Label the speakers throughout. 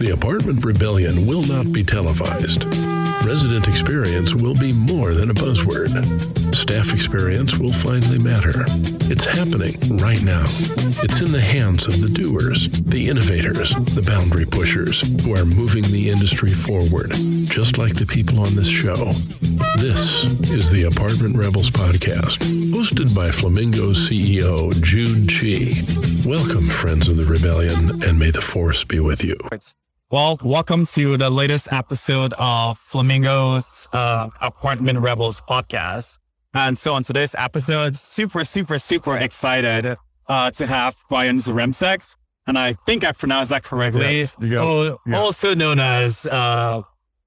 Speaker 1: The Apartment Rebellion will not be televised. Resident experience will be more than a buzzword. Staff experience will finally matter. It's happening right now. It's in the hands of the doers, the innovators, the boundary pushers who are moving the industry forward, just like the people on this show. This is the Apartment Rebels podcast, hosted by Flamingo CEO Jude Chi. Welcome, friends of the rebellion, and may the force be with you.
Speaker 2: Well, welcome to the latest episode of Flamingo's uh, Apartment Rebels podcast. And so on today's episode, super, super, super excited uh, to have Brian Zrimsek. And I think I pronounced that correctly.
Speaker 3: Yes, you got-
Speaker 2: Al-
Speaker 3: yeah.
Speaker 2: Also known as uh,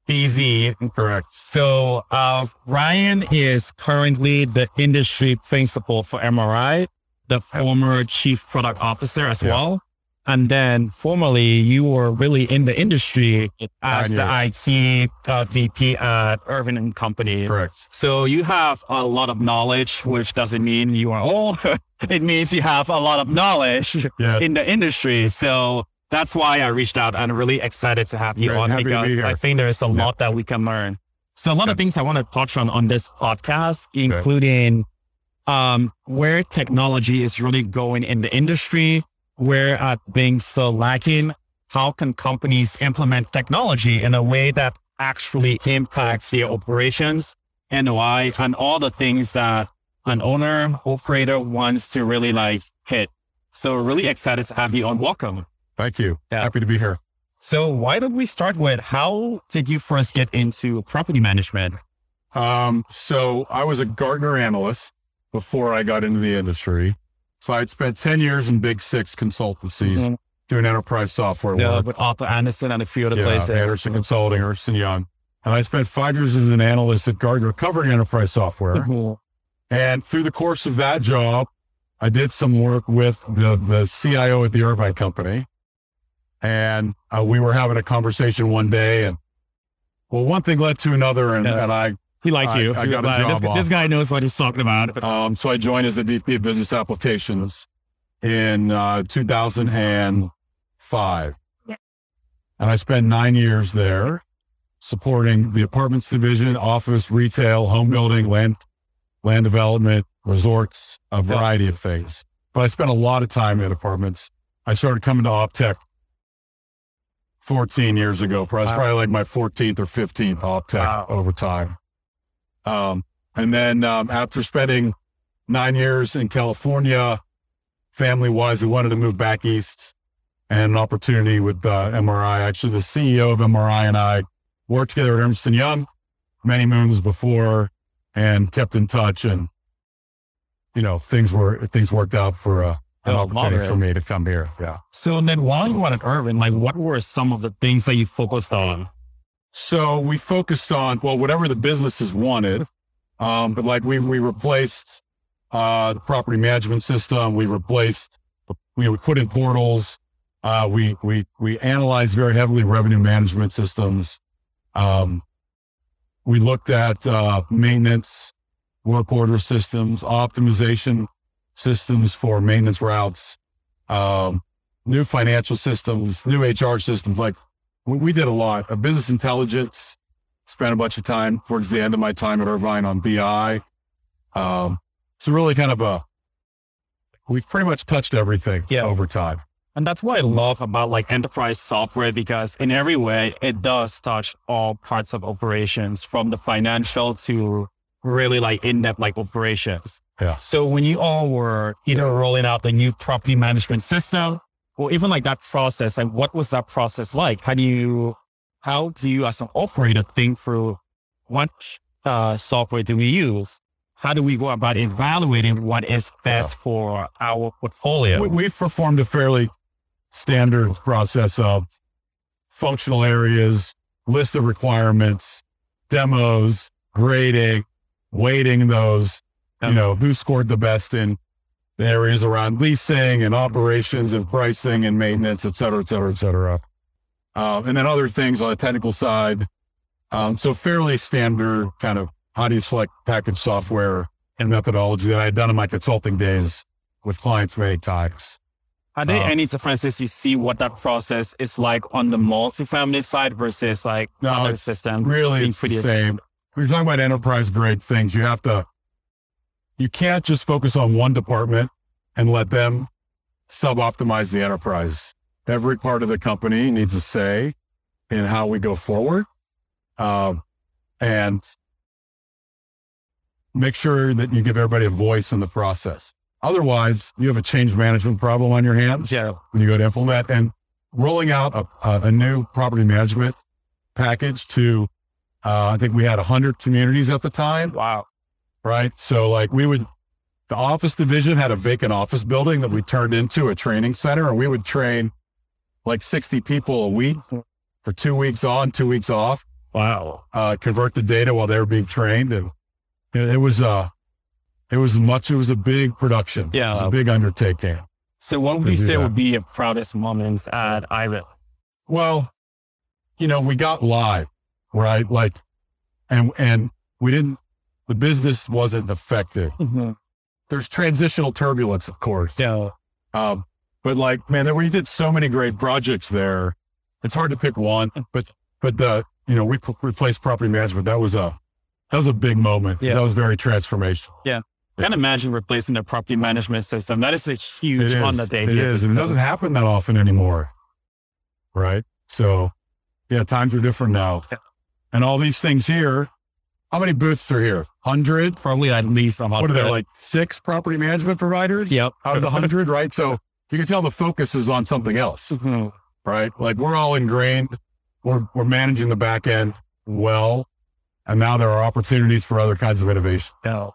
Speaker 2: BZ.
Speaker 3: Correct.
Speaker 2: So uh, Brian is currently the industry principal for MRI, the former chief product officer as
Speaker 3: Yeah.
Speaker 2: well. And then formerly you were really in the industry as the IT uh, VP at Irvine and Company.
Speaker 3: Correct.
Speaker 2: So you have a lot of knowledge, which doesn't mean you are old. it means you have a lot of knowledge
Speaker 3: Yeah.
Speaker 2: in the industry. So that's why I reached out. And I'm really excited to have you
Speaker 3: Great.
Speaker 2: on
Speaker 3: Happy to be
Speaker 2: because. I think there's a lot that we can learn. So a lot of things I want to touch on on this podcast, including um, where technology is really going in the industry, where are things so lacking, how can companies implement technology in a way that actually impacts their operations, NOI, and all the things that an owner, operator wants to really like hit. So really excited to have you on. Welcome.
Speaker 3: Thank you.
Speaker 2: Yeah.
Speaker 3: Happy to be here.
Speaker 2: So why don't we start with how did you first get into property management?
Speaker 3: Um, so I was a Gartner analyst before I got into the industry. So I'd spent 10 years in big six consultancies
Speaker 2: Mhm.
Speaker 3: doing enterprise software
Speaker 2: Yeah,
Speaker 3: work.
Speaker 2: with Arthur Andersen and a few other
Speaker 3: Yeah,
Speaker 2: places.
Speaker 3: Andersen Consulting, Ernst Young. And I spent five years as an analyst at Gartner covering enterprise software.
Speaker 2: Mhm.
Speaker 3: And through the course of that job, I did some work with the, the CIO at the Irvine Company. And uh, we were having a conversation one day and well, one thing led to another and,
Speaker 2: Yeah.
Speaker 3: and I,
Speaker 2: He liked
Speaker 3: I-
Speaker 2: you.
Speaker 3: I
Speaker 2: He
Speaker 3: got
Speaker 2: was
Speaker 3: a job
Speaker 2: this,
Speaker 3: off.
Speaker 2: this guy knows what he's talking about.
Speaker 3: um, so I joined as the VP of business applications in, uh, 2005.
Speaker 2: Yeah.
Speaker 3: And I spent nine years there supporting the apartments division, office, retail, home building, land, land development, resorts, a variety of things. But I spent a lot of time in apartments. I started coming to Optech 14 years ago. For I was
Speaker 2: Wow.
Speaker 3: probably like my 14th or 15th Optech
Speaker 2: Wow.
Speaker 3: over time. Um, and then um, after spending nine years in California, family wise, we wanted to move back east and an opportunity with uh, MRI. Actually, the CEO of MRI and I worked together at Ernst and Young many moons before and kept in touch. And, you know, things were, things worked out for uh, an
Speaker 2: Oh,
Speaker 3: opportunity for me to come here. Yeah.
Speaker 2: So then while you were at Irvine, like what were some of the things that you focused on?
Speaker 3: So we focused on, well, whatever the businesses wanted. Um, but like we, we replaced, uh, the property management system. We replaced, we we put in portals. Uh, we, we, we analyzed very heavily revenue management systems. Um, we looked at, uh, maintenance, work order systems, optimization systems for maintenance routes, um, new financial systems, new HR systems, like we, we did a lot of business intelligence. Spent a bunch of time towards the end of my time at Irvine on BI. Um, so really kind of a, we've pretty much touched everything
Speaker 2: Yeah.
Speaker 3: over time.
Speaker 2: And that's what I love about like enterprise software because in every way it does touch all parts of operations from the financial to really like in-depth like operations.
Speaker 3: Yeah.
Speaker 2: So when you all were either rolling out the new property management system or even like that process, like what was that process like? How do you, how do you as an operator think through what uh, software do we use? How do we go about evaluating what is best for our portfolio?
Speaker 3: We, we've performed a fairly standard process of functional areas, list of requirements, demos, grading, weighting those, you know, who scored the best in the areas around leasing and operations and pricing and maintenance, et cetera, et cetera, et cetera. Um, and then other things on the technical side. Um, so fairly standard kind of how do you select package software and methodology that I had done in my consulting days with clients many times.
Speaker 2: Are there
Speaker 3: Uh,
Speaker 2: any differences you see what that process is like on the multifamily side versus like
Speaker 3: No,
Speaker 2: other systems?
Speaker 3: really
Speaker 2: being
Speaker 3: it's the
Speaker 2: pretty-
Speaker 3: same. When you're talking about enterprise grade things, you have to, you can't just focus on one department and let them sub optimize the enterprise. Every part of the company needs a say in how we go forward. Um, and make sure that you give everybody a voice in the process. Otherwise, you have a change management problem on your hands
Speaker 2: Yeah.
Speaker 3: when you go to implement and rolling out a, a, a new property management package to, uh, I think we had 100 communities at the time,
Speaker 2: Wow.
Speaker 3: Right? So, like, we would, the office division had a vacant office building that we turned into a training center, and we would train like 60 people a week for two weeks on, two weeks off,
Speaker 2: Wow.
Speaker 3: uh, convert the data while they were being trained. And it, it was, uh, it was much, it was a big production. Yeah, It was
Speaker 2: Yeah.
Speaker 3: a big undertaking.
Speaker 2: So what would you say
Speaker 3: that.
Speaker 2: would be your proudest moments at Irvine?
Speaker 3: Well, you know, we got live, right? Like, and, and we didn't, the business wasn't affected. There's transitional turbulence, of course.
Speaker 2: Yeah.
Speaker 3: Um, but like, man, we did so many great projects there. It's hard to pick one, but, but the, you know, we p- replaced property management. That was a, that was a big moment.
Speaker 2: Yeah.
Speaker 3: That was very transformational. Yeah.
Speaker 2: Can't imagine replacing the property management system. That is a huge
Speaker 3: is.
Speaker 2: undertaking.
Speaker 3: It is. And it doesn't happen that often anymore. Right. So yeah, times are different now.
Speaker 2: Yeah.
Speaker 3: And all these things here, how many booths are here? Hundred?
Speaker 2: Probably at least a
Speaker 3: What are there like six property management providers?
Speaker 2: Yep.
Speaker 3: Out of the hundred, right? So you can tell the focus is on something else,
Speaker 2: Mhm.
Speaker 3: right? Like we're all ingrained. We're, we're managing the back end well. And now there are opportunities for other kinds of innovation.
Speaker 2: Yeah.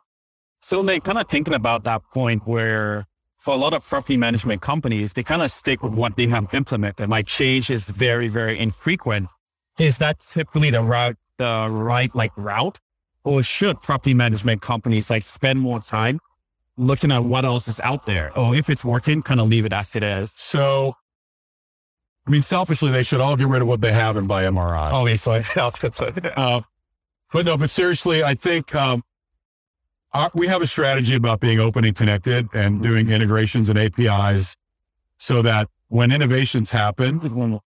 Speaker 2: So they kind of thinking about that point where for a lot of property management companies, they kind of stick with what they have implemented. Like change is very, very infrequent. Is that typically the route, the right like route? Or should property management companies like spend more time looking at what else is out there? Or if it's working, kind of leave it as it is.
Speaker 3: So, I mean, selfishly, they should all get rid of what they have and buy MRI.
Speaker 2: Obviously.
Speaker 3: Uh, but no, but seriously, I think um, our, we have a strategy about being open and connected and doing integrations and APIs so that when innovations happen,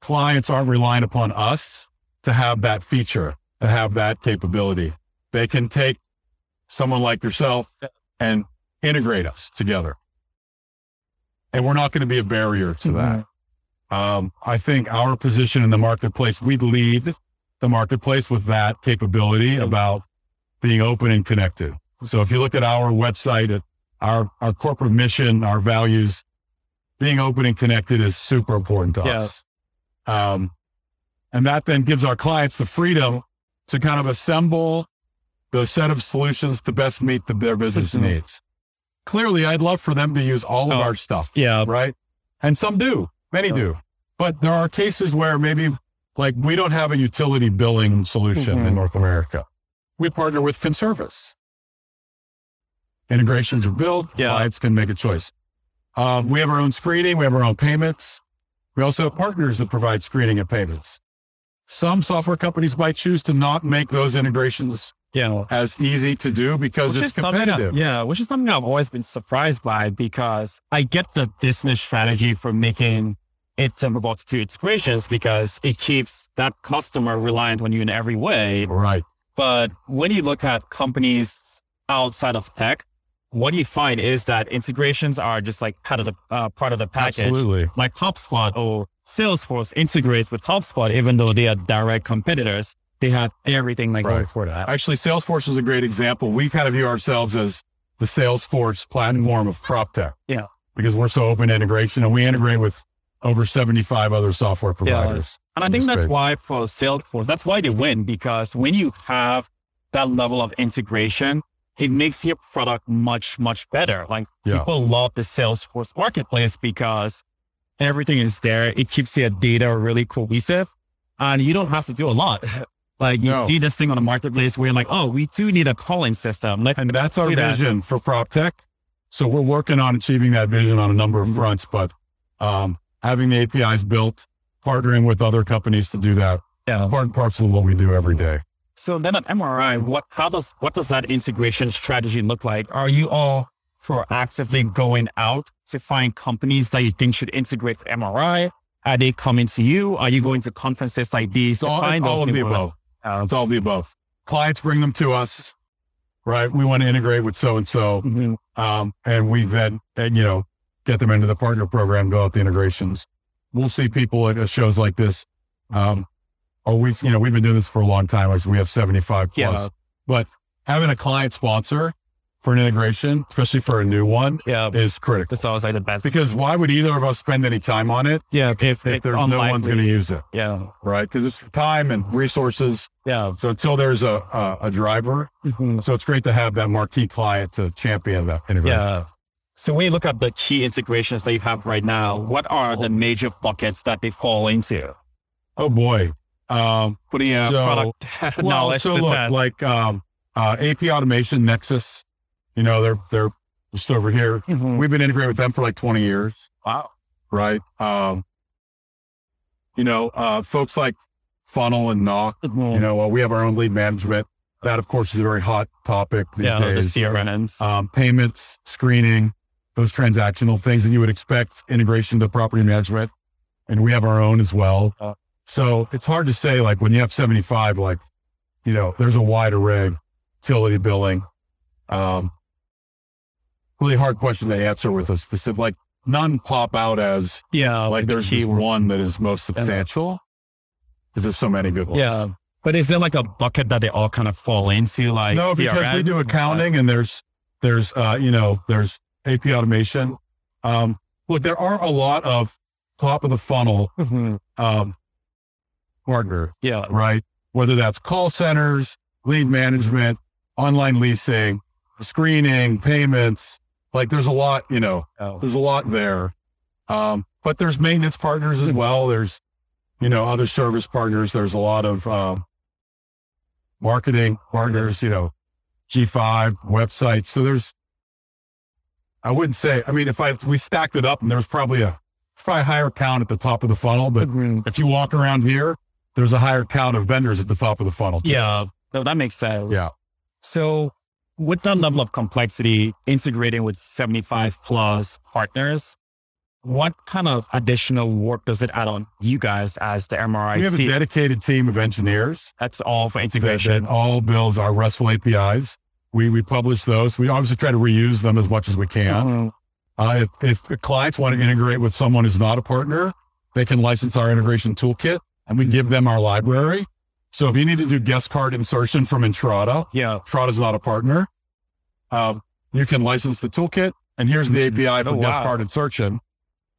Speaker 3: clients aren't relying upon us to have that feature, to have that capability. They can take someone like yourself and integrate us together. And we're not going to be a barrier to that. Um, I think our position in the marketplace, we lead the marketplace with that capability about being open and connected. So if you look at our website, at our, our corporate mission, our values, being open and connected is super important to
Speaker 2: Yeah.
Speaker 3: us. Um, and that then gives our clients the freedom to kind of assemble the set of solutions to best meet the, their business needs. Clearly, I'd love for them to use all of
Speaker 2: Oh,
Speaker 3: our stuff
Speaker 2: Yeah.
Speaker 3: right? And some do, many
Speaker 2: Yeah.
Speaker 3: do. But there are cases where maybe like we don't have a utility billing solution in
Speaker 2: Mhm.
Speaker 3: North America. We partner with Conservice. Integrations are built,
Speaker 2: Yeah.
Speaker 3: clients can make a choice. Um, we have our own screening, we have our own payments. We also have partners that provide screening and payments. Some software companies might choose to not make those integrations
Speaker 2: Yeah.
Speaker 3: as easy to do because it's competitive.
Speaker 2: yeah, which is something I've always been surprised by because I get the business strategy for making it simple to do integrations because it keeps that customer reliant on you in every way.
Speaker 3: Right.
Speaker 2: But when you look at companies outside of tech, what you find is that integrations are just like part of the uh, part of the package.
Speaker 3: Absolutely.
Speaker 2: Like HubSpot or Salesforce integrates with HubSpot, even though they are direct competitors. They have everything like going
Speaker 3: Right.
Speaker 2: for that.
Speaker 3: Actually, Salesforce is a great example. We kind of view ourselves as the Salesforce platform of PropTech.
Speaker 2: Yeah.
Speaker 3: Because we're so open to integration and we integrate with over 75 other software providers. Yeah.
Speaker 2: And I think that's
Speaker 3: space.
Speaker 2: why for Salesforce, that's why they win because when you have that level of integration, it makes your product much, much better. Like
Speaker 3: Yeah.
Speaker 2: people love the Salesforce marketplace because everything is there. It keeps your data really cohesive and you don't have to do a lot. like you
Speaker 3: No.
Speaker 2: see this thing on the marketplace where you're like, oh, we do need a calling system. Let's
Speaker 3: And that's our
Speaker 2: that.
Speaker 3: vision for PropTech. So we're working on achieving that vision on a number of fronts, but um, having the APIs built, partnering with other companies to do that,
Speaker 2: Yeah.
Speaker 3: part and parcel of what we do every day.
Speaker 2: So then at MRI, what how does what does that integration strategy look like? Are you all proactively going out to find companies that you think should integrate MRI? Are they coming to you? Are you going to conferences like these?
Speaker 3: It's all, it's all of the above. Uh, it's all of the above. Clients bring them to us, right? We want to integrate with so and so, and we then, and, you know, get them into the partner program, go out the integrations. We'll see people at shows like this. Um, or we've, you know, we've been doing this for a long time. As we have 75 plus,
Speaker 2: Yeah.
Speaker 3: but having a client sponsor for an integration, especially for a new one,
Speaker 2: Yeah.
Speaker 3: is critical.
Speaker 2: That's always like the best.
Speaker 3: Because why would either of us spend any time on it
Speaker 2: yeah. If,
Speaker 3: if
Speaker 2: it's
Speaker 3: there's no one's going to use it,
Speaker 2: Yeah.
Speaker 3: right? Because it's time and resources.
Speaker 2: Yeah.
Speaker 3: So until there's a a, a driver, so it's great to have that marquee client to champion that integration.
Speaker 2: Yeah. So when you look at the key integrations that you have right now, what are the major buckets that they fall into?
Speaker 3: Oh boy. Um,
Speaker 2: Putting a
Speaker 3: So-
Speaker 2: product
Speaker 3: well,
Speaker 2: knowledge
Speaker 3: so look,
Speaker 2: that.
Speaker 3: like um, uh, AP automation, Nexus. You know, they're they're just over here.
Speaker 2: Mhm.
Speaker 3: We've been integrated with them for like 20 years,
Speaker 2: Wow.
Speaker 3: right? Um, you know, uh, folks like Funnel and Knock. You know, uh, we have our own lead management. That, of course, is a very hot topic these days.
Speaker 2: yeah, the
Speaker 3: days.
Speaker 2: CRMs.
Speaker 3: um, payments, screening, those transactional things that you would expect integration to property management. And we have our own as well.
Speaker 2: Uh.
Speaker 3: so it's hard to say, like when you have 75, like, you know, there's a wide array, utility billing. Um, really hard question to answer with a specific, like none pop out as
Speaker 2: yeah.
Speaker 3: like there's
Speaker 2: keyword.
Speaker 3: one that is most substantial because there's so many good ones.
Speaker 2: Yeah. But is there like a bucket that they all kind of fall into? Like
Speaker 3: no, because we do accounting and there's, there's, uh, you know, there's AP automation. Um, look, there are a lot of top of the funnel,
Speaker 2: Mhm.
Speaker 3: um, partner,
Speaker 2: Yeah.
Speaker 3: right? Whether that's call centers, lead management, online leasing, screening, payments. Like there's a lot, you know,
Speaker 2: Oh.
Speaker 3: there's a lot there. Um, but there's maintenance partners as well. There's, you know, other service partners. There's a lot of, um, marketing partners, you know, G5 websites. So there's, I wouldn't say, I mean, if I, we stacked it up and there's probably a, probably a higher count at the top of the funnel, but if you walk around here, there's a higher count of vendors at the top of the funnel. too.
Speaker 2: Yeah. No, that makes sense.
Speaker 3: Yeah.
Speaker 2: So with that level of complexity, integrating with 75 plus partners, what kind of additional work does it add on you guys as the MRI
Speaker 3: We have a dedicated team of engineers
Speaker 2: That's all for
Speaker 3: that,
Speaker 2: integration.
Speaker 3: that all builds our RESTful APIs. We, we publish those. We obviously try to reuse them as much as we can.
Speaker 2: Mhm.
Speaker 3: Uh, if, if clients want to integrate with someone who's not a partner, they can license our integration toolkit and we give them our library. So if you need to do guest card insertion from Entrata,
Speaker 2: Yeah.
Speaker 3: Entrata's not a partner. Um, you can license the toolkit and here's the API for
Speaker 2: Oh,
Speaker 3: guest
Speaker 2: wow.
Speaker 3: card insertion.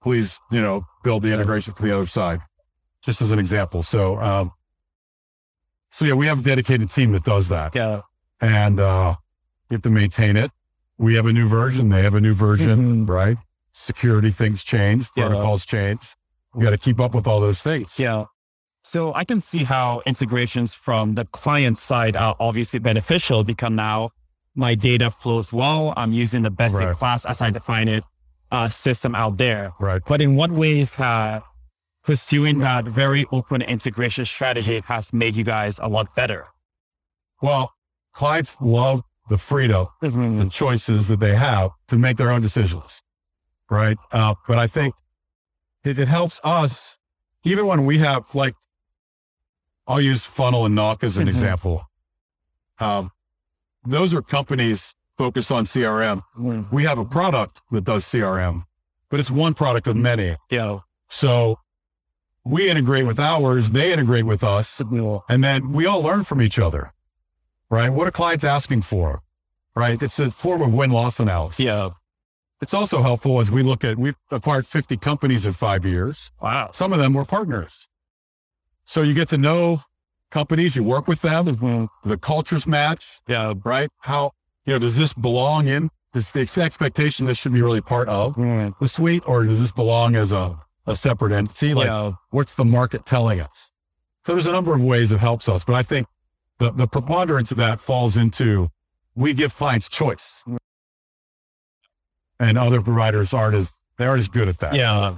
Speaker 3: Please, you know, build the integration for the other side, just as an example. So, um, so yeah, we have a dedicated team that does that
Speaker 2: Yeah.
Speaker 3: and, uh, you have to maintain it. We have a new version. They have a new version,
Speaker 2: Mhm.
Speaker 3: right? Security things change,
Speaker 2: Yeah.
Speaker 3: protocols change. We got to keep up with all those things.
Speaker 2: Yeah. So I can see how integrations from the client side are obviously beneficial because now my data flows well. I'm using the best in class as I define it uh, system out there.
Speaker 3: Right.
Speaker 2: But in what ways have pursuing that very open integration strategy has made you guys a lot better?
Speaker 3: Well, clients love the freedom and choices that they have to make their own decisions. Right. Uh, but I think it, it helps us even when we have like, I'll use funnel and knock as an
Speaker 2: Mhm.
Speaker 3: example. Um, those are companies focused on CRM. We have a product that does CRM, but it's one product of many.
Speaker 2: Yeah.
Speaker 3: So we integrate with ours, they integrate with us, and then we all learn from each other, right? What are clients asking for, right? It's a form of win loss analysis.
Speaker 2: Yeah.
Speaker 3: It's also helpful as we look at, we've acquired 50 companies in five years.
Speaker 2: Wow.
Speaker 3: Some of them were partners. So you get to know companies, you work with them,
Speaker 2: Mhm.
Speaker 3: the cultures match,
Speaker 2: Yeah.
Speaker 3: right? How, you know, does this belong in, is the expectation this should be really part of
Speaker 2: Mhm.
Speaker 3: the suite or does this belong as a, a separate entity? Like,
Speaker 2: yeah.
Speaker 3: what's the market telling us? So there's a number of ways it helps us, but I think the, the preponderance of that falls into we give clients choice. And other providers aren't as, they aren't as good at that.
Speaker 2: Yeah.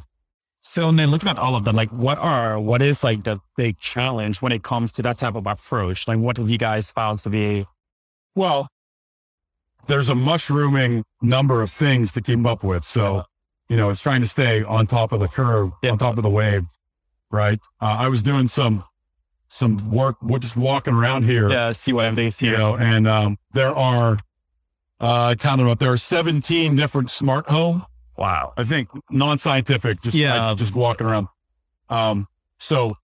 Speaker 2: So then looking at all of that, like what are, what is like the big challenge when it comes to that type of approach? Like what have you guys found to be,
Speaker 3: Well, there's a mushrooming number of things to keep up with. So, you know, it's trying to stay on top of the curve,
Speaker 2: Yeah.
Speaker 3: on top of the wave, right? Uh, I was doing some, some work, we're just walking around here,
Speaker 2: Yeah, see what everything's
Speaker 3: you
Speaker 2: here.
Speaker 3: know, and, um, there are, uh, I counted up, there are 17 different smart home,
Speaker 2: Wow.
Speaker 3: I think non-scientific, just,
Speaker 2: Yeah.
Speaker 3: like, just walking around. Um, so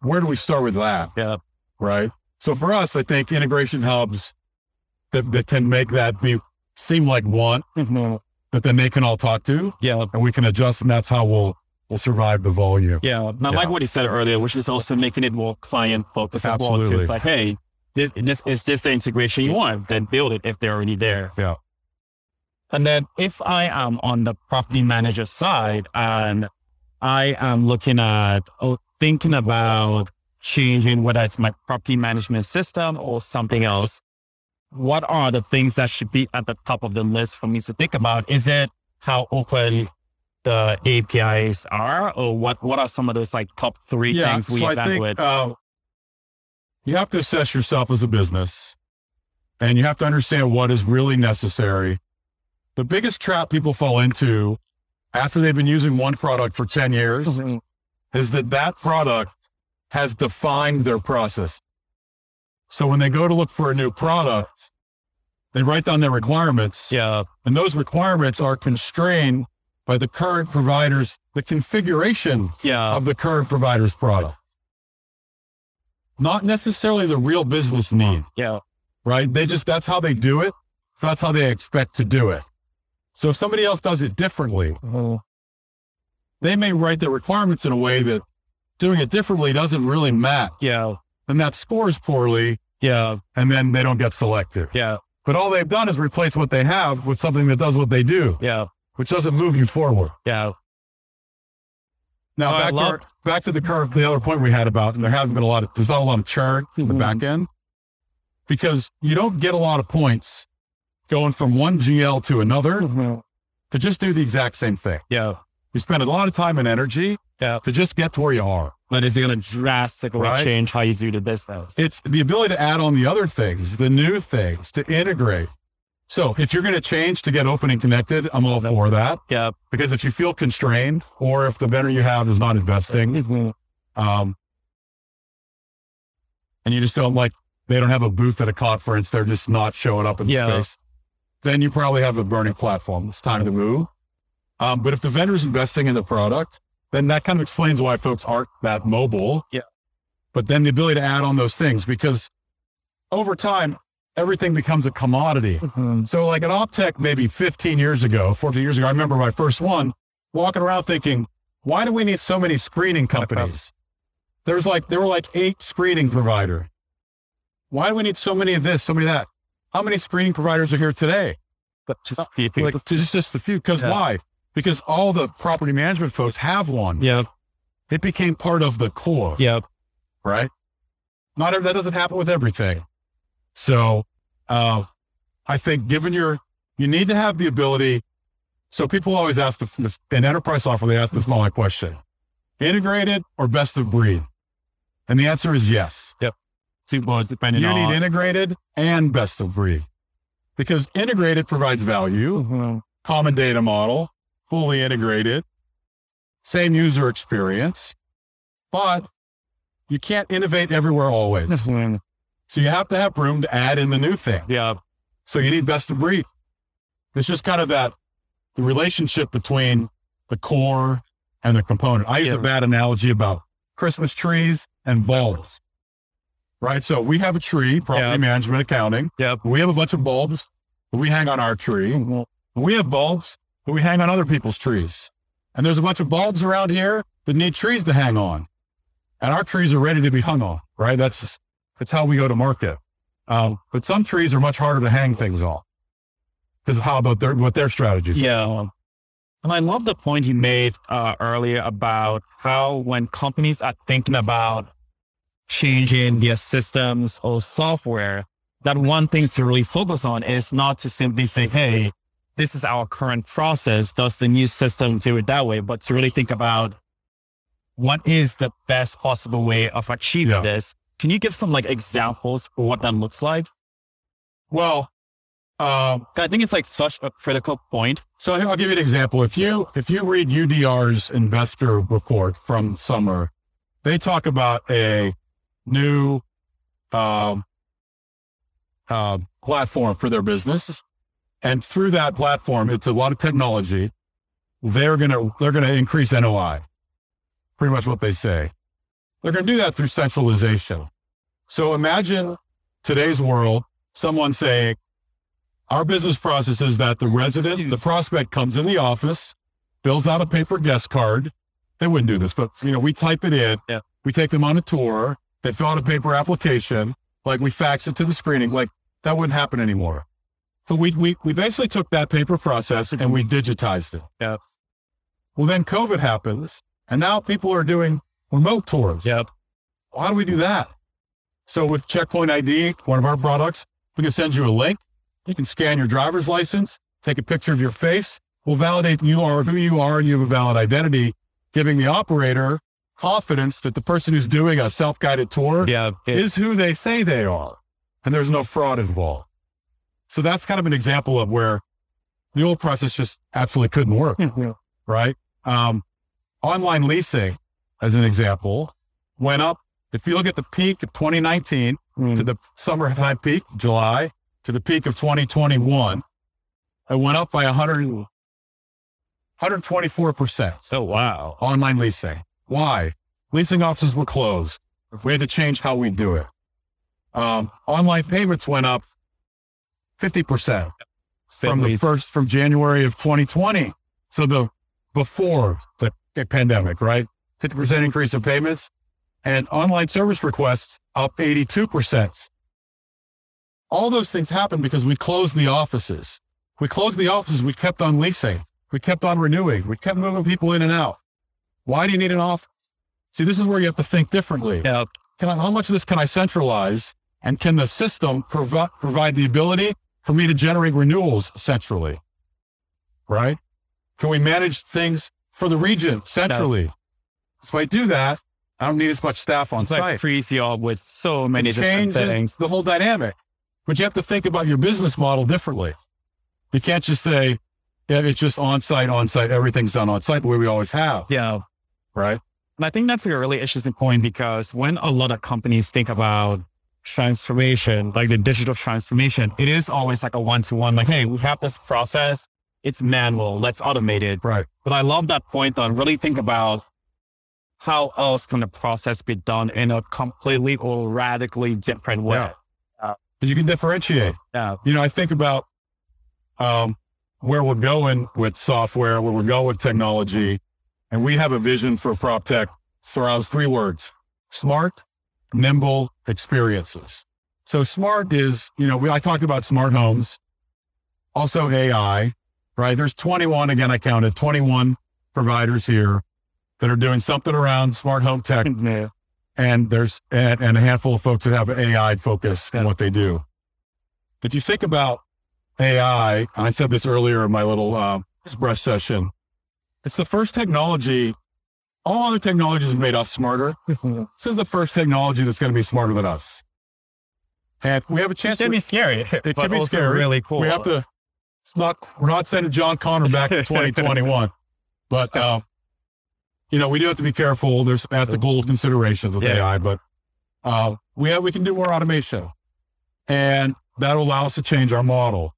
Speaker 3: where do we start with that?
Speaker 2: Yeah.
Speaker 3: right? So for us, I think integration hubs that, that can make that be seem like one that then they can all talk to
Speaker 2: Yeah.
Speaker 3: and we can adjust and that's how we'll we'll survive the volume.
Speaker 2: Yeah. And I
Speaker 3: Yeah.
Speaker 2: like what he said earlier, which is also making it more client focused as well. Too.
Speaker 3: Absolutely.
Speaker 2: It's like, hey, this, this is this the integration you want, then build it if they're already there.
Speaker 3: Yeah.
Speaker 2: And then if I am on the property manager side and I am looking at or thinking about changing whether it's my property management system or something else, what are the things that should be at the top of the list for me to think about? Is it how open the APIs are or what, what are some of those like top three
Speaker 3: Yeah.
Speaker 2: things we
Speaker 3: So I
Speaker 2: evaluate?
Speaker 3: think uh, you have to assess yourself as a business and you have to understand what is really necessary. The biggest trap people fall into after they've been using one product for 10 years
Speaker 2: Mhm.
Speaker 3: is that that product has defined their process. So when they go to look for a new product, they write down their requirements
Speaker 2: yeah.
Speaker 3: and those requirements are constrained by the current provider's, the configuration
Speaker 2: Yeah.
Speaker 3: of the current provider's product. Not necessarily the real business need,
Speaker 2: Yeah.
Speaker 3: right? They just, that's how they do it. So that's how they expect to do it. So if somebody else does it differently, they may write their requirements in a way that doing it differently doesn't really match.
Speaker 2: Yeah.
Speaker 3: And that scores poorly
Speaker 2: Yeah.
Speaker 3: and then they don't get selected.
Speaker 2: Yeah.
Speaker 3: But all they've done is replace what they have with something that does what they do,
Speaker 2: Yeah.
Speaker 3: which doesn't move you forward.
Speaker 2: Yeah.
Speaker 3: Now
Speaker 2: Oh,
Speaker 3: back to
Speaker 2: love-
Speaker 3: our, back to the curve, the other point we had about, and there hasn't been a lot of, there's not a lot of churn in the
Speaker 2: Mhm.
Speaker 3: back end because you don't get a lot of points going from one GL to another to just do the exact same thing.
Speaker 2: Yeah.
Speaker 3: You spend a lot of time and energy
Speaker 2: Yeah.
Speaker 3: to just get to where you are.
Speaker 2: But is it going to drastically
Speaker 3: Right.
Speaker 2: change how you do the business?
Speaker 3: It's the ability to add on the other things, the new things, to integrate. So if you're going to change to get open and connected, I'm all for that
Speaker 2: yeah.
Speaker 3: because if you feel constrained or if the vendor you have is not investing, um, and you just don't like, they don't have a booth at a conference, they're just not showing up in the
Speaker 2: Yeah.
Speaker 3: space, then you probably have a burning platform. It's time to move. Um, but if the vendor's investing in the product, then that kind of explains why folks aren't that mobile.
Speaker 2: Yeah.
Speaker 3: But then the ability to add on those things because over time, everything becomes a commodity. So like an Optech maybe 15 years ago, 14 years ago, I remember my first one walking around thinking, why do we need so many screening companies? There's like, there were like eight screening provider. Why do we need so many of this, so many of that? How many screening providers are here today?
Speaker 2: But just the
Speaker 3: Like just, just a few. Cause
Speaker 2: Yeah.
Speaker 3: why? Because all the property management folks have one.
Speaker 2: yeah.
Speaker 3: It became part of the core,
Speaker 2: Yeah.
Speaker 3: right? Not every, that doesn't happen with everything. So, uh, I think given your, you need to have the ability. So people always ask the, in enterprise software, they ask this following question, integrated or best of breed? And the answer is yes.
Speaker 2: Depending
Speaker 3: You
Speaker 2: on.
Speaker 3: need integrated and best of breed because integrated provides value,
Speaker 2: Mhm.
Speaker 3: common data model, fully integrated, same user experience, but you can't innovate everywhere always. So you have to have room to add in the new thing.
Speaker 2: Yeah.
Speaker 3: So you need best of breed. It's just kind of that the relationship between the core and the component. I use
Speaker 2: Yeah.
Speaker 3: a bad analogy about Christmas trees and bulbs. Right? So we have a tree, property
Speaker 2: Yeah.
Speaker 3: management accounting.
Speaker 2: Yep.
Speaker 3: We have a bunch of bulbs that we hang on our tree. We have bulbs that we hang on other people's trees. And there's a bunch of bulbs around here that need trees to hang on. And our trees are ready to be hung on, right? That's just, that's how we go to market. Um, but some trees are much harder to hang things on because of how about their, what their strategies. are.
Speaker 2: Yeah. And I love the point you made uh, earlier about how when companies are thinking about changing their systems or software, that one thing to really focus on is not to simply say, hey, this is our current process. Does the new system do it that way? But to really think about what is the best possible way of achieving
Speaker 3: Yeah.
Speaker 2: this. Can you give some like examples of what that looks like?
Speaker 3: Well,
Speaker 2: Um, I think it's like such a critical point.
Speaker 3: So I'll give you an example. If you if you read UDR's investor report from summer, they talk about a new um, uh, platform for their business, and through that platform, it's a lot of technology. They're gonna they're gonna increase NOI. Pretty much what they say. They're gonna do that through centralization. So imagine today's world, someone saying, our business process is that the resident, the prospect comes in the office, fills out a paper guest card. They wouldn't do this, but you know, we type it in.
Speaker 2: Yeah.
Speaker 3: We take them on a tour. They fill out a paper application. Like we fax it to the screening. Like that wouldn't happen anymore. So we, we, we basically took that paper process and we digitized it.
Speaker 2: Yeah.
Speaker 3: Well, then COVID happens and now people are doing remote tours.
Speaker 2: Yep.
Speaker 3: Well, how do we do that? So with Checkpoint ID, one of our products, we can send you a link. You can scan your driver's license, take a picture of your face. We'll validate you are who you are and you have a valid identity, giving the operator confidence that the person who's doing a self-guided tour
Speaker 2: Yeah. it-
Speaker 3: is who they say they are. And there's no fraud involved. So that's kind of an example of where the old process just absolutely couldn't work, right? Um, online leasing, as an example, went up. If you look at the peak of 2019 to the summertime peak, July, to the peak of 2021, it went up by 100, 124%
Speaker 2: oh, wow.
Speaker 3: online leasing. Why? Leasing offices were closed. We had to change how we do it. Um, online payments went up 50% from the first, from January of 2020. So the, before the pandemic, right? 50% increase in payments and online service requests up 82%. All those things happened because we closed the offices. We closed the offices. We kept on leasing. We kept on renewing. We kept moving people in and out. Why do you need an office? See, this is where you have to think differently.
Speaker 2: Yeah.
Speaker 3: Can I, how much of this can I centralize? And can the system provi- provide the ability for me to generate renewals centrally? Right? Can we manage things for the region centrally? So I do that. I don't need as much staff on
Speaker 2: It's
Speaker 3: site
Speaker 2: like frees you up with so many
Speaker 3: it
Speaker 2: different
Speaker 3: changes
Speaker 2: things.
Speaker 3: the whole dynamic. But you have to think about your business model differently. You can't just say, yeah, it's just on site, on site, everything's done on site the way we always have.
Speaker 2: Yeah.
Speaker 3: Right.
Speaker 2: And I think that's a really interesting point because when a lot of companies think about transformation, like the digital transformation, it is always like a one to one, like, hey, we have this process. It's manual. Let's automate it.
Speaker 3: Right.
Speaker 2: But I love that point on really think about how else can the process be done in a completely or radically different way.
Speaker 3: Yeah. Because you can differentiate.
Speaker 2: Yeah.
Speaker 3: You know, I think about um, where we're going with software, where we're going with technology, and we have a vision for prop tech surrounds three words: smart, nimble experiences. So smart is, you know, we, I talked about smart homes, also AI, right? There's 21, again, I counted 21 providers here that are doing something around smart home tech
Speaker 2: Yeah.
Speaker 3: and there's and, and a handful of folks that have AI focus in what they do. If you think about AI, I said this earlier in my little uh, express session, it's the first technology. All other technologies have made us smarter. This is the first technology that's going to be smarter than us, and we have a chance.
Speaker 2: It can
Speaker 3: to,
Speaker 2: be scary.
Speaker 3: it
Speaker 2: but
Speaker 3: can be scary.
Speaker 2: really cool.
Speaker 3: We have to. It's not. We're not sending John Connor back to 2021, but uh, you know we do have to be careful. There's ethical considerations with
Speaker 2: Yeah.
Speaker 3: AI, but uh, we have we can do more automation, and that'll allow us to change our model.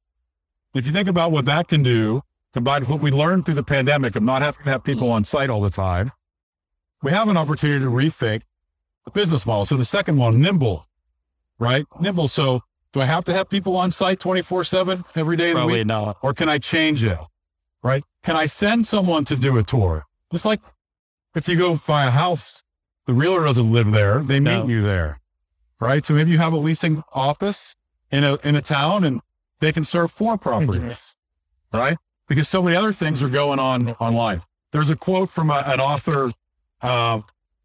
Speaker 3: If you think about what that can do, combined with what we learned through the pandemic of not having to have people on site all the time, we have an opportunity to rethink the business model. So the second one, nimble, right? Nimble. So do I have to have people on site 24 seven every day of the
Speaker 2: Probably
Speaker 3: week?
Speaker 2: not.
Speaker 3: Or can I change it? Right? Can I send someone to do a tour? Just like if you go buy a house, the realtor doesn't live there. They meet
Speaker 2: No.
Speaker 3: you there. Right? So maybe you have a leasing office in a, in a town and they can serve four properties. Right? Because so many other things are going on online. There's a quote from a, an author, uh,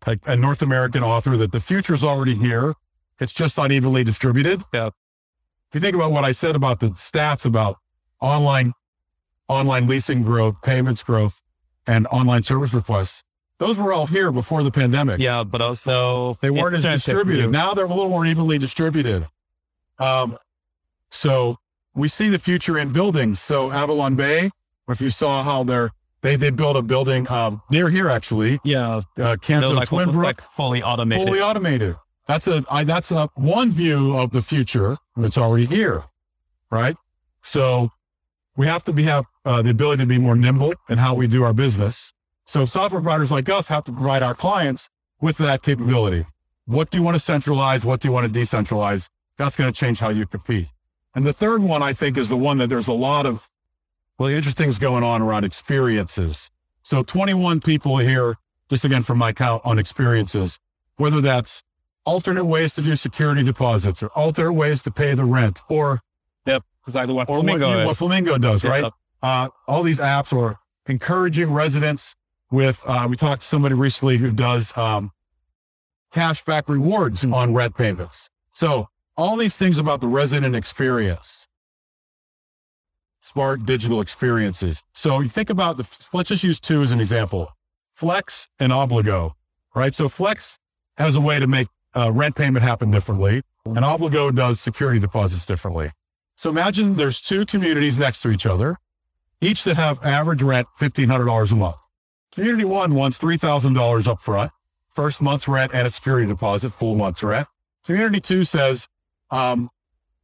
Speaker 3: like a North American author that the future is already here. It's just unevenly distributed.
Speaker 2: Yeah.
Speaker 3: If you think about what I said about the stats about online, online leasing growth, payments growth, and online service requests, those were all here before the pandemic.
Speaker 2: Yeah, but also
Speaker 3: They weren't as distributed. Now they're a little more evenly distributed. Um, so we see the future in buildings. So Avalon Bay, if you saw how they're, they, they built a building, um, near here actually,
Speaker 2: Yeah.
Speaker 3: uh,
Speaker 2: They're like,
Speaker 3: Twin Brook,
Speaker 2: like fully automated.
Speaker 3: fully automated. That's a, I, that's a one view of the future that's already here. Right. So we have to be, have uh, the ability to be more nimble in how we do our business. So software providers like us have to provide our clients with that capability. What do you want to centralize? What do you want to decentralize? That's going to change how you compete. And the third one, I think, is the one that there's a lot of really interesting things going on around experiences. So 21 people here, just again from my count on experiences, whether that's alternate ways to do security deposits or alternate ways to pay the rent or, yep,
Speaker 2: Exactly what
Speaker 3: or what,
Speaker 2: Flamingo
Speaker 3: you- what Flamingo does, right? Uh, all these apps are encouraging residents with, uh, we talked to somebody recently who does, um, cashback rewards
Speaker 2: Hmm.
Speaker 3: on rent payments. So all these things about the resident experience, smart digital experiences. So you think about the, let's just use two as an example, Flex and Obligo, right? So Flex has a way to make uh, rent payment happen differently and Obligo does security deposits differently. So imagine there's two communities next to each other, each that have average rent $1,500 a month. Community one wants $3,000 up front, first month's rent and a security deposit, full month's rent. Community two says, um,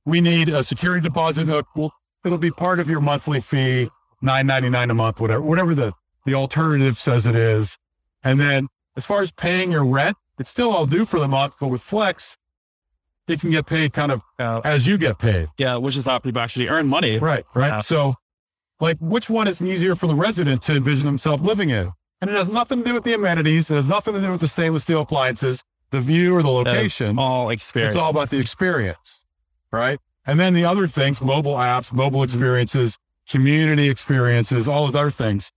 Speaker 3: we need a security deposit. Uh, Well, it'll be part of your monthly fee, nine ninety nine a month, whatever, whatever the, the alternative says it is. And then as far as paying your rent, it's still all due for the month, but with Flex, it can get paid kind of
Speaker 2: Yeah.
Speaker 3: as you get paid.
Speaker 2: yeah, which is how people actually earn money.
Speaker 3: Right, right.
Speaker 2: Yeah.
Speaker 3: So, like, which one is easier for the resident to envision himself living in? And it has nothing to do with the amenities. It has nothing to do with the stainless steel appliances, the view or the location.
Speaker 2: It's all experience.
Speaker 3: It's all about the experience, right? And then the other things, mobile apps, mobile mm-hmm. experiences, community experiences, all of other things.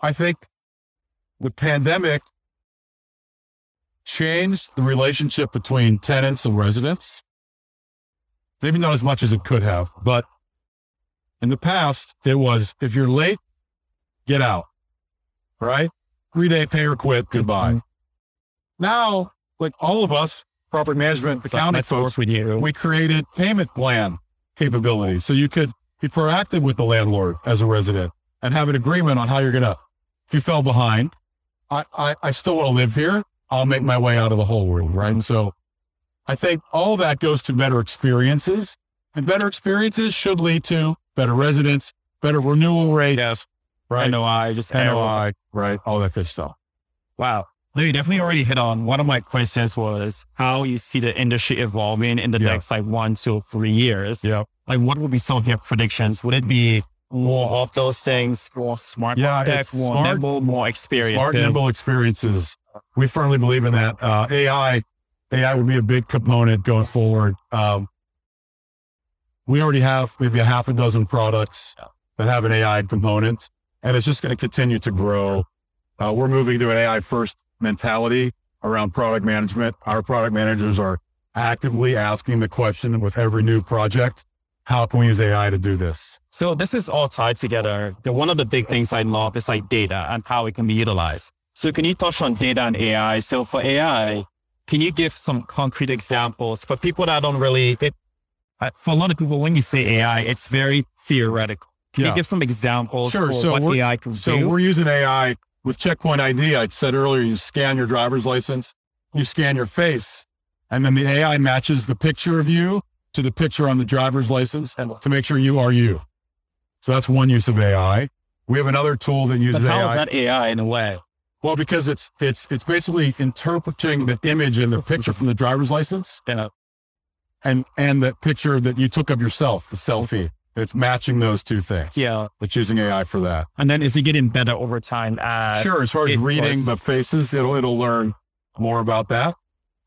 Speaker 3: I think the pandemic changed the relationship between tenants and residents. Maybe not as much as it could have, but in the past, it was if you're late, get out, right? Three day pay or quit, goodbye. Mm-hmm. Now, like all of us, property management, accounting folks,
Speaker 2: with you.
Speaker 3: we created payment plan capability. So you could be proactive with the landlord as a resident and have an agreement on how you're going to, if you fell behind, I, I, I still want to live here. I'll make my way out of the hole room. Right. And so I think all that goes to better experiences and better experiences should lead to better residents, better renewal rates, right?
Speaker 2: NOI, just
Speaker 3: NOI, right? All that good stuff.
Speaker 2: Wow. No, you definitely already hit on one of my questions was how you see the industry evolving in the
Speaker 3: Yeah.
Speaker 2: next like one to three years.
Speaker 3: Yeah.
Speaker 2: Like what would be some of your predictions? Would it be more of those things, more smart
Speaker 3: Yeah,
Speaker 2: tech,
Speaker 3: it's
Speaker 2: more
Speaker 3: smart-
Speaker 2: nimble, more experience?
Speaker 3: Smart, nimble experiences. We firmly believe in that. Uh, AI, AI will be a big component going forward. Um, we already have maybe a half a dozen products that have an AI component, and it's just going to continue to grow. Uh, we're moving to an AI first mentality around product management. Our product managers are actively asking the question with every new project, how can we use AI to do this?
Speaker 2: So this is all tied together. The one of the big things I love is like data and how it can be utilized. So can you touch on data and AI? So for AI, can you give some concrete examples for people that don't really, it, uh, for a lot of people, when you say AI, it's very theoretical. Can
Speaker 3: Yeah.
Speaker 2: you give some examples
Speaker 3: Sure.
Speaker 2: for
Speaker 3: So
Speaker 2: what AI can
Speaker 3: So
Speaker 2: do?
Speaker 3: we're using AI with Checkpoint ID. I said earlier, you scan your driver's license, you scan your face, and then the AI matches the picture of you to the picture on the driver's license to make sure you are you. So that's one use of AI. We have another tool that
Speaker 2: But
Speaker 3: uses
Speaker 2: how
Speaker 3: AI.
Speaker 2: is that AI in a way?
Speaker 3: Well, because it's it's it's basically interpreting the image in the picture from the driver's license
Speaker 2: Yeah.
Speaker 3: and and the picture that you took of yourself, the selfie. It's matching those two things.
Speaker 2: Yeah.
Speaker 3: It's using AI for that.
Speaker 2: And then is it getting better over time?
Speaker 3: Sure. As far as reading
Speaker 2: was-
Speaker 3: the faces, it'll it'll learn more about that.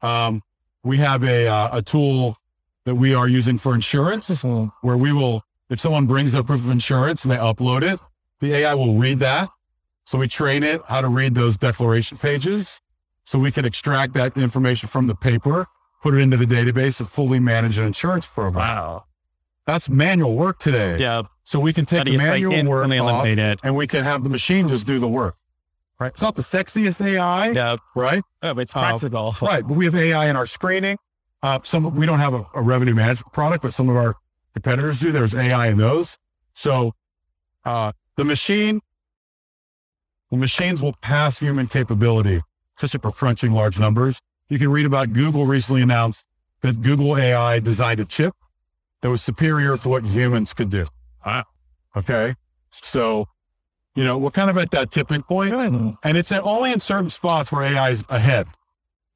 Speaker 3: Um, we have a uh, a tool that we are using for insurance, where we will, if someone brings their proof of insurance and they upload it, the AI will read that. So we train it how to read those declaration pages, so we can extract that information from the paper, put it into the database, and fully manage an insurance program.
Speaker 2: Wow.
Speaker 3: That's manual work today.
Speaker 2: Yeah.
Speaker 3: So we can take the manual work off,
Speaker 2: eliminated.
Speaker 3: and we can have the machine just do the work. Right. It's not the sexiest AI,
Speaker 2: Yeah.
Speaker 3: right?
Speaker 2: Oh, it's
Speaker 3: Uh,
Speaker 2: practical.
Speaker 3: Right. But we have AI in our screening. Uh, some, we don't have a, a revenue management product, but some of our competitors do. There's AI in those. So, uh, the machine, the machines will pass human capability, especially for crunching large numbers. You can read about Google recently announced that Google AI designed a chip that was superior to what humans could do.
Speaker 2: Wow.
Speaker 3: Okay. So, you know, we're kind of at that tipping point, and it's only in certain spots where AI is ahead.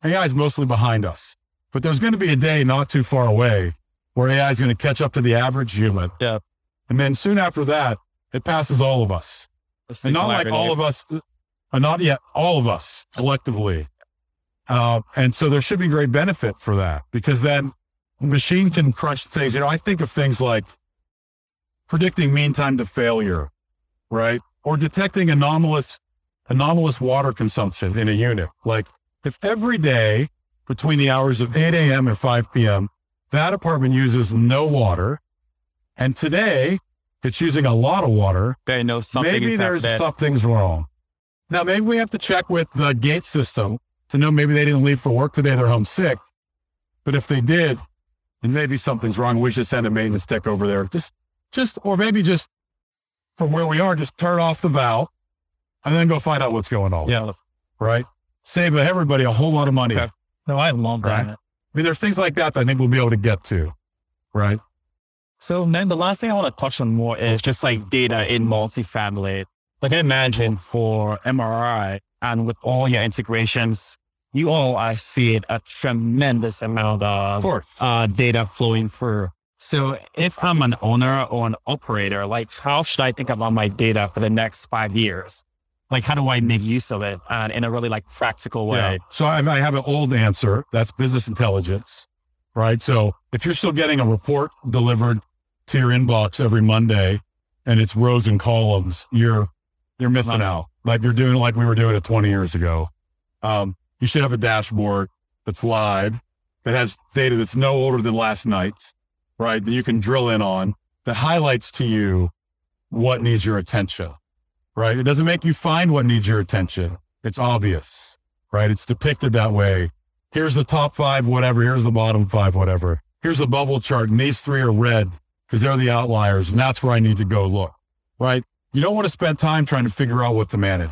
Speaker 3: AI is mostly behind us, but there's going to be a day not too far away where AI is going to catch up to the average human.
Speaker 2: Yeah.
Speaker 3: And then soon after that, it passes all of us. And not like all of us, uh, not yet, all of us collectively. Uh, and so there should be great benefit for that because then the machine can crunch things. You know, I think of things like predicting mean time to failure, right? Or detecting anomalous, anomalous water consumption in a unit. Like if every day between the hours of 8 a.m. and 5 p.m., that apartment uses no water. And today it's using a lot of water.
Speaker 2: They know something
Speaker 3: maybe there's something's wrong. Now, maybe we have to check with the gate system to know maybe they didn't leave for work today. They're home sick. But if they did, then maybe something's wrong. We should send a maintenance tech over there. Just, just, or maybe just from where we are, just turn off the valve and then go find out what's going on.
Speaker 2: Yeah.
Speaker 3: Right. Save everybody a whole lot of money.
Speaker 2: Okay. No, I love
Speaker 3: Right.
Speaker 2: that.
Speaker 3: I mean, there's things like that that I think we'll be able to get to. Right.
Speaker 2: So then the last thing I want to touch on more is just like data in multifamily. Like I imagine for MRI and with all your integrations, you all I see it a tremendous amount of uh, data flowing through. So if I'm an owner or an operator, like how should I think about my data for the next five years? Like how do I make use of it and in a really like practical way?
Speaker 3: Yeah. So I, I have an old answer. That's business intelligence, right? So if you're still getting a report delivered to your inbox every Monday and it's rows and columns, you're, you're missing out. Like you're doing like we were doing it 20 years ago. Um, you should have a dashboard that's live that has data that's no older than last night's, right? That you can drill in on that highlights to you what needs your attention, right? It doesn't make you find what needs your attention. It's obvious right? It's depicted that way. Here's the top five, whatever. Here's the bottom five, whatever. Here's a bubble chart, and these three are red because they're the outliers, and that's where I need to go look, right? You don't want to spend time trying to figure out what to manage.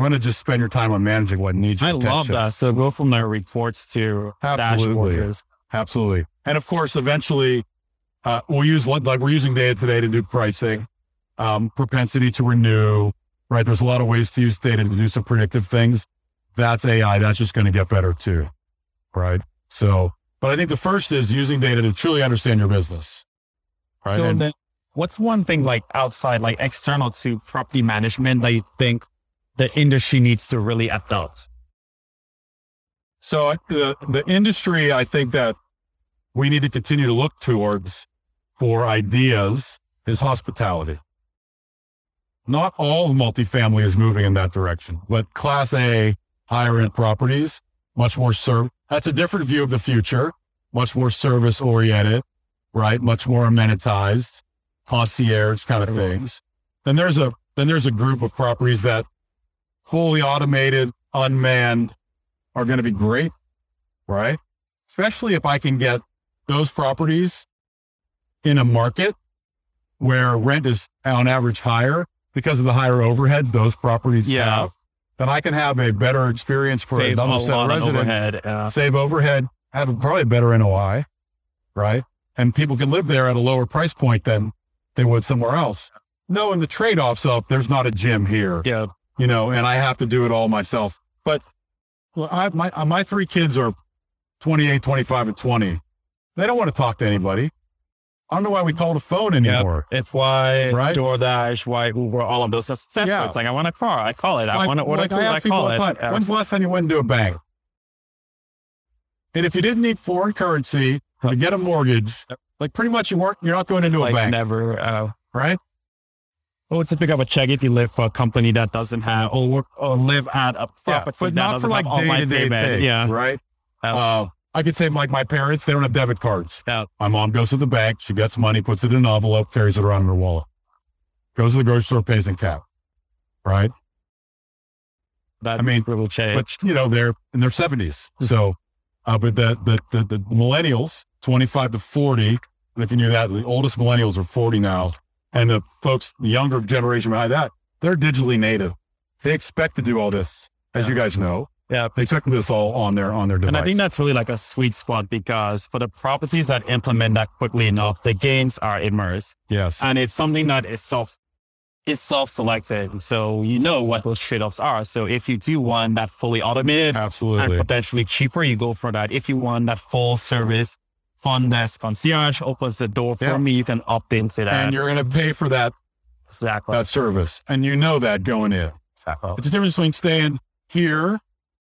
Speaker 3: You want to just spend your time on managing what needs
Speaker 2: I
Speaker 3: attention.
Speaker 2: love that. So go from the reports to
Speaker 3: Absolutely.
Speaker 2: dashboards.
Speaker 3: Absolutely. And of course, eventually, uh, we'll use like, like we're using data today to do pricing, um, propensity to renew, right? There's a lot of ways to use data to do some predictive things. That's AI. That's just going to get better too. Right. So, but I think the first is using data to truly understand your business. Right.
Speaker 2: So
Speaker 3: And
Speaker 2: then what's one thing like outside, like external to property management that you think the industry needs to really adopt?
Speaker 3: So the, the industry, I think that we need to continue to look towards for ideas is hospitality. Not all multifamily is moving in that direction, but class A higher end properties, much more serve. That's a different view of the future, much more service oriented, right? Much more amenitized, concierge kind of things. Then there's a, then there's a group of properties that fully automated, unmanned, are going to be great, right? Especially if I can get those properties in a market where rent is on average higher because of the higher overheads those properties
Speaker 2: Yeah.
Speaker 3: have. Then I can have a better experience for
Speaker 2: Save
Speaker 3: a double set
Speaker 2: on overhead. uh,
Speaker 3: save overhead, have a probably better NOI, right? And people can live there at a lower price point than they would somewhere else. Knowing the trade-offs of there's not a gym here,
Speaker 2: yeah.
Speaker 3: You know, and I have to do it all myself. But well, I, my, uh, my three kids are 28, 25, and 20. They don't want to talk to anybody. I don't know why we call it a phone anymore.
Speaker 2: It's why
Speaker 3: Right?
Speaker 2: DoorDash, why Uber, all of those success
Speaker 3: Yeah.
Speaker 2: It's like, I want a car. I call it. I
Speaker 3: Like-
Speaker 2: want to order
Speaker 3: like
Speaker 2: food.
Speaker 3: I
Speaker 2: I,
Speaker 3: ask people
Speaker 2: call
Speaker 3: all the
Speaker 2: it.
Speaker 3: time,
Speaker 2: Yeah.
Speaker 3: when's the last time you went into a bank? And if you didn't need foreign currency to get a mortgage, like pretty much you weren't, you're not going into a
Speaker 2: like
Speaker 3: bank,
Speaker 2: never. Uh,
Speaker 3: right?
Speaker 2: Oh, it's to pick up a check if you live for a company that doesn't have, or work, or live at a property
Speaker 3: Yeah,
Speaker 2: but
Speaker 3: not for like day to day thing,
Speaker 2: Yeah.
Speaker 3: right? Uh, I could say like my parents, they don't have debit cards.
Speaker 2: Yeah.
Speaker 3: My mom goes to the bank, she gets money, puts it in an envelope, carries it around in her wallet, goes to the grocery store, pays in cash, right?
Speaker 2: That
Speaker 3: I mean,
Speaker 2: will change.
Speaker 3: But you know they're in their seventies, so uh, but the, the the the millennials, twenty five to forty, And if you knew that, the oldest millennials are 40 now. And the folks, the younger generation behind that, they're digitally native. They expect to do all this, as you guys know.
Speaker 2: Yeah.
Speaker 3: They expect this all on their on their device.
Speaker 2: And I think that's really like a sweet spot because for the properties that implement that quickly enough, the gains are immersed.
Speaker 3: yes.
Speaker 2: And it's something that is self is self-selected. So you know what those trade-offs are. So if you do one that fully automated
Speaker 3: absolutely, and
Speaker 2: potentially cheaper, you go for that. If you want that full service front desk concierge opens the door for
Speaker 3: Yeah.
Speaker 2: me, you can opt into that.
Speaker 3: And you're going to pay for that
Speaker 2: exactly.
Speaker 3: that service, and you know that going in.
Speaker 2: exactly.
Speaker 3: It's a difference between staying here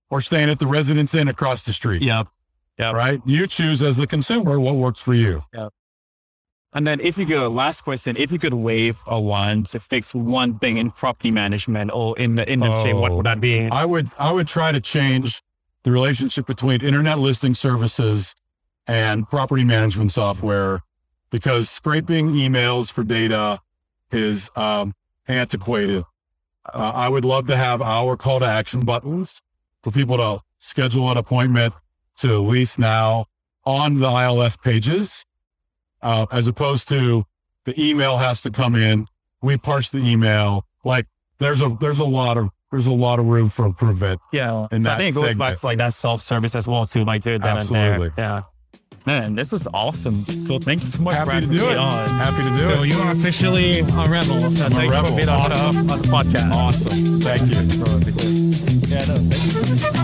Speaker 3: or staying at the Residence Inn across the street.
Speaker 2: Yep. Yep.
Speaker 3: Right. You choose as the consumer what works for you. Yep.
Speaker 2: And then if you go, last question, if you could wave a wand to fix one thing in property management or in the industry, what
Speaker 3: Oh.
Speaker 2: would that be?
Speaker 3: Oh, I would I would try to change the relationship between internet listing services and property management software because scraping emails for data is um, antiquated. Uh, I would love to have our call to action buttons for people to schedule an appointment to lease now on the ILS pages, uh, as opposed to the email has to come in. We parse the email. Like there's a there's a lot of there's a lot of room for improvement.
Speaker 2: Yeah.
Speaker 3: in
Speaker 2: so I
Speaker 3: that
Speaker 2: think it goes back to like that self-service as well too, like it
Speaker 3: Absolutely.
Speaker 2: and there. Yeah. Man, this is awesome. So thank you so much for
Speaker 3: Happy to
Speaker 2: having
Speaker 3: do
Speaker 2: me
Speaker 3: it.
Speaker 2: on.
Speaker 3: Happy to do
Speaker 2: So
Speaker 3: it.
Speaker 2: So you are officially a rebel. So
Speaker 3: I'm a
Speaker 2: thank you
Speaker 3: rebel.
Speaker 2: for being on,
Speaker 3: Awesome.
Speaker 2: the, on the podcast.
Speaker 3: Awesome. Thank you.
Speaker 2: Yeah, no, thank you.